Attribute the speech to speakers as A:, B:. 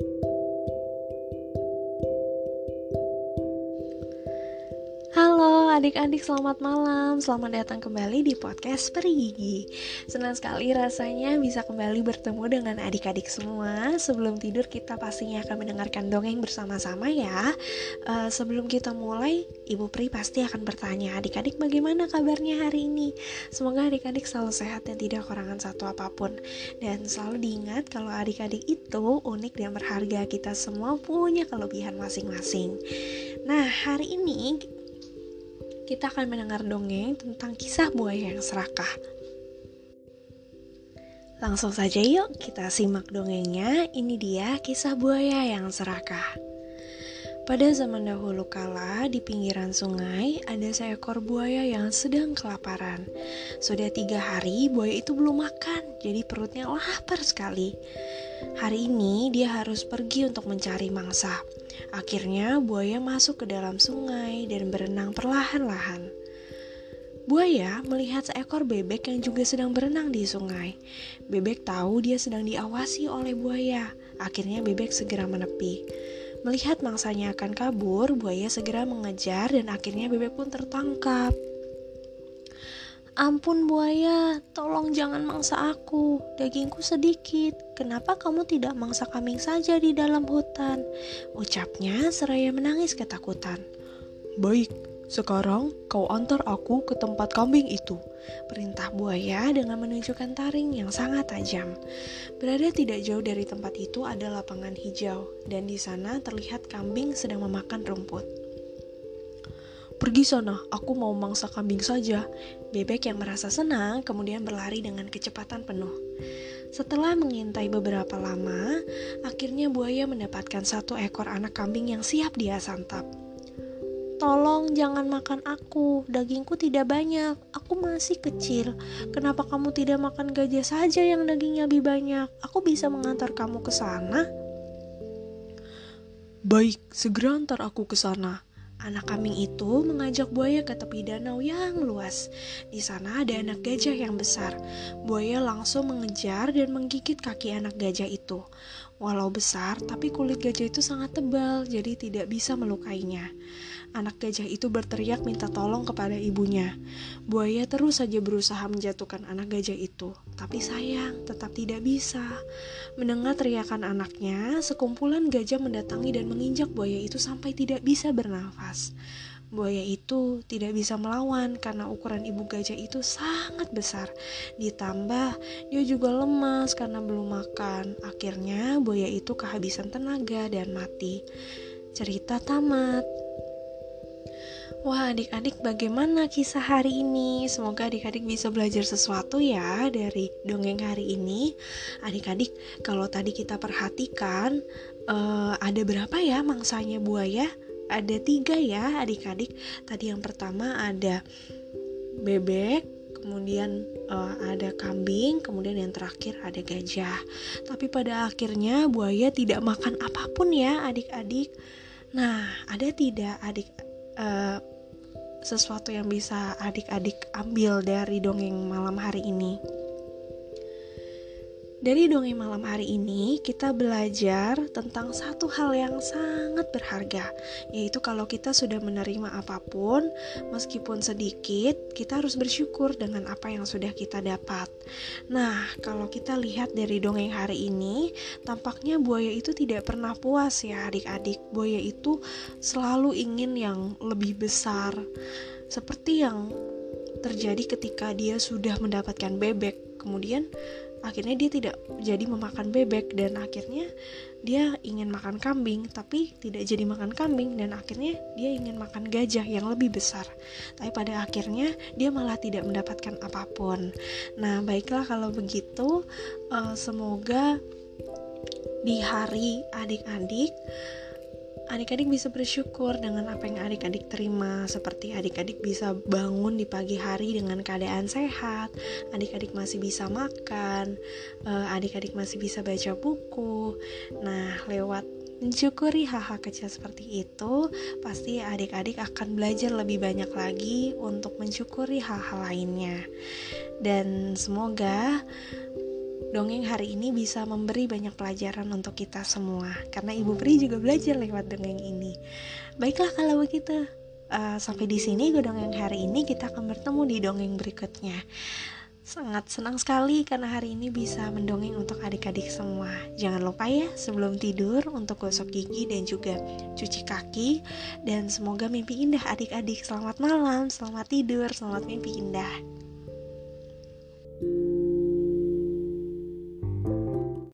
A: Thank you. Adik-adik selamat malam. Selamat datang kembali di podcast Peri Gigi. Senang sekali rasanya bisa kembali bertemu dengan adik-adik semua. Sebelum tidur kita pastinya akan mendengarkan dongeng bersama-sama ya. Uh, Sebelum kita mulai, Ibu Pri pasti akan bertanya Adik-adik bagaimana kabarnya hari ini? Semoga adik-adik selalu sehat dan tidak kekurangan satu apa pun. Dan selalu diingat kalau adik-adik itu unik dan berharga. Kita semua punya kelebihan masing-masing. Nah hari ini kita akan mendengar dongeng tentang kisah buaya yang serakah. Langsung saja yuk kita simak dongengnya. Ini dia kisah buaya yang serakah. Pada zaman dahulu kala, di pinggiran sungai ada seekor buaya yang sedang kelaparan. Sudah tiga hari, buaya itu belum makan, jadi perutnya lapar sekali. Hari ini dia harus pergi untuk mencari mangsa. Akhirnya buaya masuk ke dalam sungai dan berenang perlahan-lahan. Buaya melihat seekor bebek yang juga sedang berenang di sungai. Bebek tahu dia sedang diawasi oleh buaya. Akhirnya bebek segera menepi. Melihat mangsanya akan kabur, buaya segera mengejar dan akhirnya bebek pun tertangkap. Ampun buaya, tolong jangan mangsa aku. Dagingku sedikit. Kenapa kamu tidak mangsa kambing saja di dalam hutan? Ucapnya seraya menangis ketakutan.
B: Baik, sekarang kau antar aku ke tempat kambing itu.
A: Perintah buaya dengan menunjukkan taring yang sangat tajam. Berada tidak jauh dari tempat itu ada lapangan hijau, dan di sana terlihat kambing sedang memakan rumput.
B: Pergi sana, aku mau mangsa kambing saja.
A: Bebek yang merasa senang kemudian berlari dengan kecepatan penuh. Setelah mengintai beberapa lama, akhirnya buaya mendapatkan satu ekor anak kambing yang siap dia santap. Tolong jangan makan aku, dagingku tidak banyak, aku masih kecil. Kenapa kamu tidak makan gajah saja yang dagingnya lebih banyak? Aku bisa mengantar kamu ke sana.
B: Baik, segera antar aku ke sana.
A: Anak kambing itu mengajak buaya ke tepi danau yang luas. Di sana ada anak gajah yang besar. Buaya langsung mengejar dan menggigit kaki anak gajah itu. Walau besar, tapi kulit gajah itu sangat tebal, jadi tidak bisa melukainya. Anak gajah itu berteriak minta tolong kepada ibunya. Buaya terus saja berusaha menjatuhkan anak gajah itu, tapi sayang, tetap tidak bisa. Mendengar teriakan anaknya, sekumpulan gajah mendatangi dan menginjak buaya itu sampai tidak bisa bernafas. Buaya itu tidak bisa melawan karena ukuran ibu gajah itu sangat besar. Ditambah, dia juga lemas karena belum makan. Akhirnya, buaya itu kehabisan tenaga dan mati. Cerita tamat. Wah, adik-adik bagaimana kisah hari ini? Semoga adik-adik bisa belajar sesuatu ya dari dongeng hari ini. Adik-adik, kalau tadi kita perhatikan, uh, ada berapa ya mangsanya buaya? Ada tiga ya adik-adik. Tadi yang pertama ada bebek, kemudian uh, ada kambing, kemudian yang terakhir ada gajah. Tapi pada akhirnya buaya tidak makan apa pun ya adik-adik. Nah, ada tidak adik uh, sesuatu yang bisa adik-adik ambil dari dongeng malam hari ini. Dari dongeng malam hari ini, kita belajar tentang satu hal yang sangat berharga, yaitu kalau kita sudah menerima apa pun, meskipun sedikit, kita harus bersyukur dengan apa yang sudah kita dapat. Nah, kalau kita lihat dari dongeng hari ini, tampaknya buaya itu tidak pernah puas ya, adik-adik. Buaya itu selalu ingin yang lebih besar, seperti yang terjadi ketika dia sudah mendapatkan bebek, kemudian akhirnya dia tidak jadi memakan bebek dan akhirnya dia ingin makan kambing tapi tidak jadi makan kambing dan akhirnya dia ingin makan gajah yang lebih besar. Tapi pada akhirnya dia malah tidak mendapatkan apa pun. Nah baiklah kalau begitu uh, semoga di hari adik-adik adik-adik bisa bersyukur dengan apa yang adik-adik terima seperti adik-adik bisa bangun di pagi hari dengan keadaan sehat adik-adik masih bisa makan eh, adik-adik masih bisa baca buku. Nah lewat mensyukuri hal-hal kecil seperti itu pasti adik-adik akan belajar lebih banyak lagi untuk mensyukuri hal-hal lainnya. Dan semoga dongeng hari ini bisa memberi banyak pelajaran untuk kita semua karena Ibu Pri juga belajar lewat dongeng ini. Baiklah kalau begitu. Uh, sampai di sini gue dongeng hari ini kita akan bertemu di dongeng berikutnya. Sangat senang sekali karena hari ini bisa mendongeng untuk adik-adik semua. Jangan lupa ya sebelum tidur untuk gosok gigi dan juga cuci kaki. Dan semoga mimpi indah adik-adik. Selamat malam, selamat tidur, selamat mimpi indah.